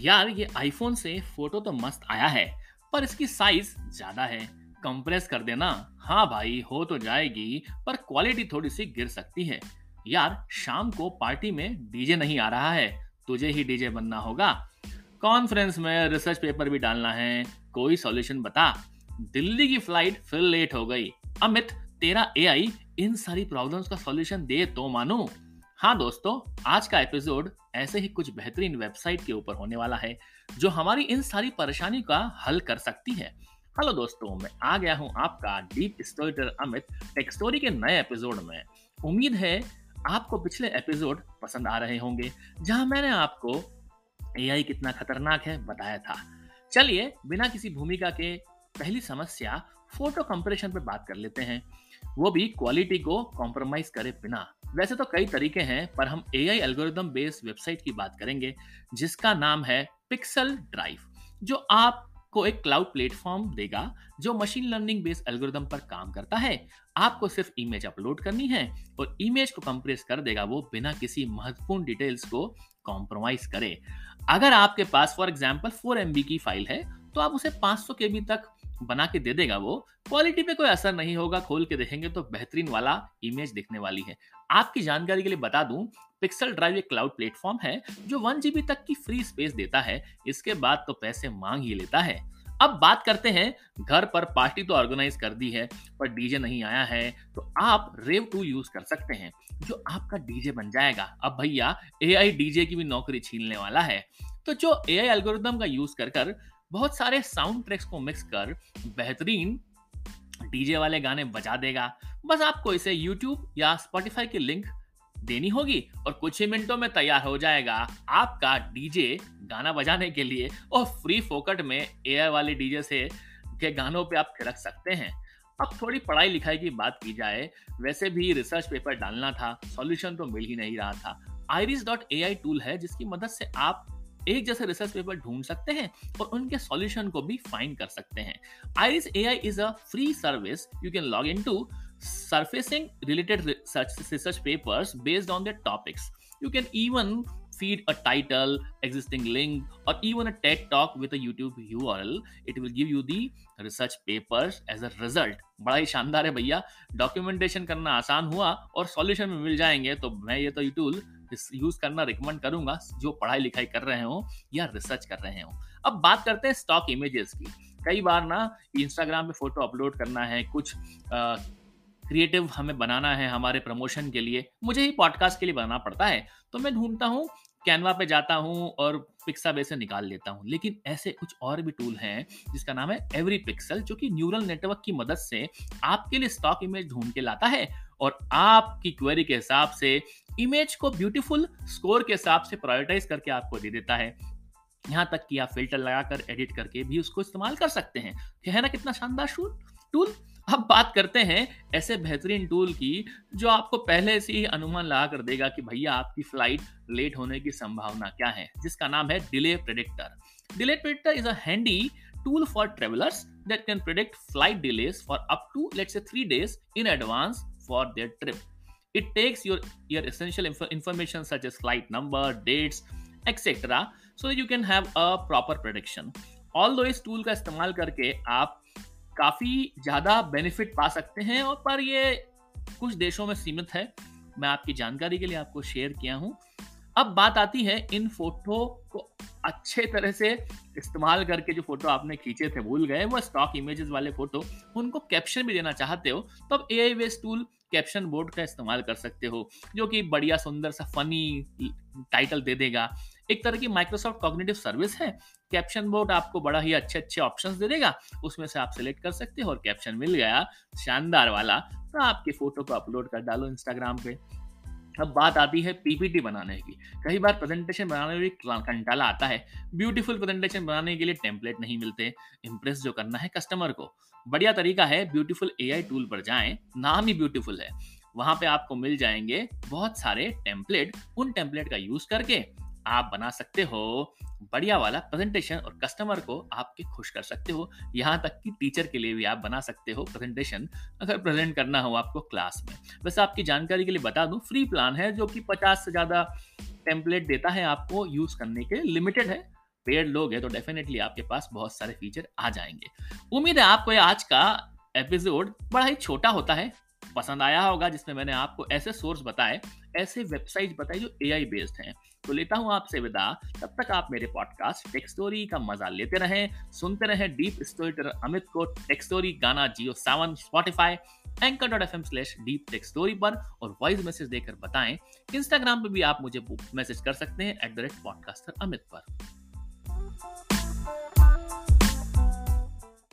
यार, ये आईफोन से फ़ोटो तो मस्त आया है, पर इसकी साइज़ ज़्यादा है। कंप्रेस कर देना। हाँ भाई, हो तो जाएगी, पर क्वालिटी थोड़ी सी गिर सकती है। यार, शाम को पार्टी में डीजे नहीं आ रहा है, तुझे ही डीजे बनना होगा। कॉन्फ्रेंस में रिसर्च पेपर भी डालना है। कोई सॉल्यूशन बता। दिल्ली की फ़्लाइट फिर लेट हो गई। अमित, तेरा एआई इन सारी प्रॉब्लम्स का सॉल्यूशन दे तो मानू। हाँ दोस्तों, आज का एपिसोड ऐसे ही कुछ बेहतरीन वेबसाइट के ऊपर होने वाला है, जो हमारी इन सारी परेशानी का हल कर सकती है। हेलो दोस्तों, मैं आ गया हूँ आपका deep storyteller Amit, tech story के नए एपिसोड में। उम्मीद है आपको पिछले एपिसोड पसंद आ रहे होंगे, जहाँ मैंने आपको एआई कितना खतरनाक है बताया था। चलिए, बिना किसी भूमिका के पहली समस्या, फ़ोटो कंप्रेशन पर बात कर लेते हैं। वो भी क्वालिटी को कॉम्प्रोमाइज करे बिना। वैसे तो कई तरीके हैं, पर हम A I algorithm based website की बात करेंगे, जिसका नाम है पिक्सल ड्राइव जो आपको एक क्लाउड प्लेटफॉर्म देगा, जो मशीन लर्निंग बेस्ड एल्गोरिदम पर काम करता है। आपको सिर्फ़ इमेज अपलोड करनी है और इमेज को कंप्रेस कर देगा वो बिना किसी महत्वपूर्ण डिटेल्स को कॉम्प्रोमाइज करे। अगर आपके पास फॉर एग्ज़ाम्पल फोर एम की फ़ाइल है तो आप उसे 500 के तक बना के दे देगा वो क्वालिटी पे कोई असर नहीं होगा, खोल के देखेंगे तो बेहतरीन वाला इमेज दिखने वाली है। आपकी जानकारी के लिए बता दूँ पिक्सल ड्राइव एक क्लाउड प्लेटफॉर्म है, जो वन जीबी तक की फ्री स्पेस देता है। इसके बाद तो पैसे मांग ही लेता है। अब बात करते हैं, घर पर पार्टी तो ऑर्गेनाइज कर दी है, पर डीजे नहीं आया है तो आप रेव टू यूज़ कर सकते हैं, जो आपका डीजे बन जाएगा। अब भैया ए आई डीजे की भी नौकरी छीनने वाला है। तो जो ए आई एल्गोरिदम का यूज़ कर कर बहुत सारे साउंड ट्रैक्स को मिक्स कर बेहतरीन डीजे वाले गाने बजा देगा। बस आपको इसे यूट्यूब या स्पॉटिफाई की लिंक देनी होगी और कुछ ही मिनटों में तैयार हो जाएगा आपका डीजे गाना बजाने के लिए और फ्री फोकट में एआई वाले डीजे से के गानों पे आप थिरक सकते हैं। अब थोड़ी पढ़ाई लिखाई की बात की जाए, वैसे भी रिसर्च पेपर डालना था सॉल्यूशन तो मिल ही नहीं रहा था। आईरिस डॉट टूल है जिसकी मदद से आप एक जैसे रिसर्च पेपर ढूंढ सकते हैं और उनके सॉल्यूशन को भी फाइंड कर सकते हैं। Iris A I is a free service you can log in to surfacing related research paper based on the topics you can even feed a title existing link और even a TED talk with YouTube URL it will give you the research paper as a result बड़ा ही शानदार है भैया। Documentation करना आसान हुआ और सॉल्यूशन में मिल जाएँगे तो मैं ये तो यूट्यूब यूज़ करना रिकमेंड करूँगा, जो पढ़ाई लिखाई कर रहे हो या रिसर्च कर रहे हो। अब बात करते हैं स्टॉक इमेजेस की। कई बार ना इंस्टाग्राम पे फ़ोटो अपलोड करना है, कुछ क्रिएटिव हमें बनाना है हमारे प्रमोशन के लिए, मुझे ही पॉडकास्ट के लिए बनाना पड़ता है तो मैं ढूंढता हूँ कैनवा पे जाता हूँ और पिक्सा बे से निकाल लेता हूँ। लेकिन ऐसे कुछ और भी टूल हैं, जिसका नाम है एवरी पिक्सल जो कि न्यूरल नेटवर्क की मदद से आपके लिए स्टॉक इमेज ढूंढ के लाता है और आपकी क्वेरी के हिसाब से इमेज को ब्यूटीफुल स्कोर के हिसाब से प्रायोरिटाइज करके आपको दे देता है। यहाँ तक कि आप फ़िल्टर लगाकर एडिट करके भी उसको इस्तेमाल कर सकते हैं। है ना कितना शानदार टूल अब बात करते हैं ऐसे बेहतरीन टूल की, जो आपको पहले से ही अनुमान लगा कर देगा कि भैया आपकी फ़्लाइट लेट होने की संभावना क्या है, जिसका नाम है delay predictor delay predictor is a handy tool for travelers that can predict flight delays for up to, let's say 3 days in advance for their trip. It takes your your essential inf- information such as flight number, dates etc so that you can have a proper prediction. Although इस tool का इस्तेमाल करके आप काफ़ी ज़्यादा benefit पा सकते हैं, और पर ये कुछ देशों में सीमित है। मैं आपकी जानकारी के लिए आपको शेयर किया हूँ। अब बात आती है इन फ़ोटो को अच्छे तरह से इस्तेमाल करके जो फ़ोटो आपने खींचे थे, भूल गए, वो स्टॉक इमेजेस वाले फ़ोटो उनको कैप्शन भी देना चाहते हो तो अब A I based tool caption board का इस्तेमाल कर सकते हो, जो कि बढ़िया, सुंदर सा फनी टाइटल दे देगा। एक तरह की माइक्रोसॉफ्ट कॉग्निटिव सर्विस है। कैप्शन बोर्ड आपको बड़ा ही अच्छे अच्छे ऑप्शंस दे देगा। उसमें से आप सिलेक्ट कर सकते हो और कैप्शन मिल गया शानदार वाला। तो आपकी फ़ोटो को अपलोड कर डालो इंस्टाग्राम पे। अब बात आती है पीपीटी बनाने की। कई बार प्रेजेंटेशन बनाने में कंटाला आता है। ब्यूटीफुल प्रेजेंटेशन बनाने के लिए टेम्पलेट नहीं मिलते। इंप्रेस जो करना है कस्टमर को। बढ़िया तरीका है ब्यूटीफुल एआई टूल पर जाएँ। नाम ही ब्यूटीफुल है। वहाँ पे आपको मिल जाएँगे बहुत सारे टेम्पलेट उन टेम्पलेट का यूज़ करके आप बना सकते हो, बढ़िया वाला प्रेजेंटेशन और कस्टमर को आपके खुश कर सकते हो। यहाँ तक कि टीचर के लिए भी आप बना सकते हो प्रेजेंटेशन अगर प्रेजेंट करना हो आपको क्लास में। वैसे आपकी जानकारी के लिए बता दूँ फ्री प्लान है जो कि 50 से ज़्यादा टेम्पलेट देता है आपको यूज़ करने के लिमिटेड है पेड लोग है तो डेफिनेटली आपके पास बहुत सारे फीचर आ जाएँगे। उम्मीद है आपको आज का एपिसोड बड़ा ही छोटा होता है। पसंद आया होगा जिसमें मैंने आपको ऐसे सोर्स बताए, ऐसे वेबसाइट बताए जो एआई बेस्ड हैं। तो लेता हूँ आपसे विदा। तब तक आप मेरे पॉडकास्ट टेक स्टोरी का मज़ा लेते रहें, सुनते रहें डीप स्टोरी अमित को tech story Gaana Jio Saavn Spotify anchor dot F M slash deep tech story पर और वॉइस मैसेज देकर बताएँ। इंस्टाग्राम पर भी आप मुझे मैसेज कर सकते हैं at the rate podcaster Amit पर।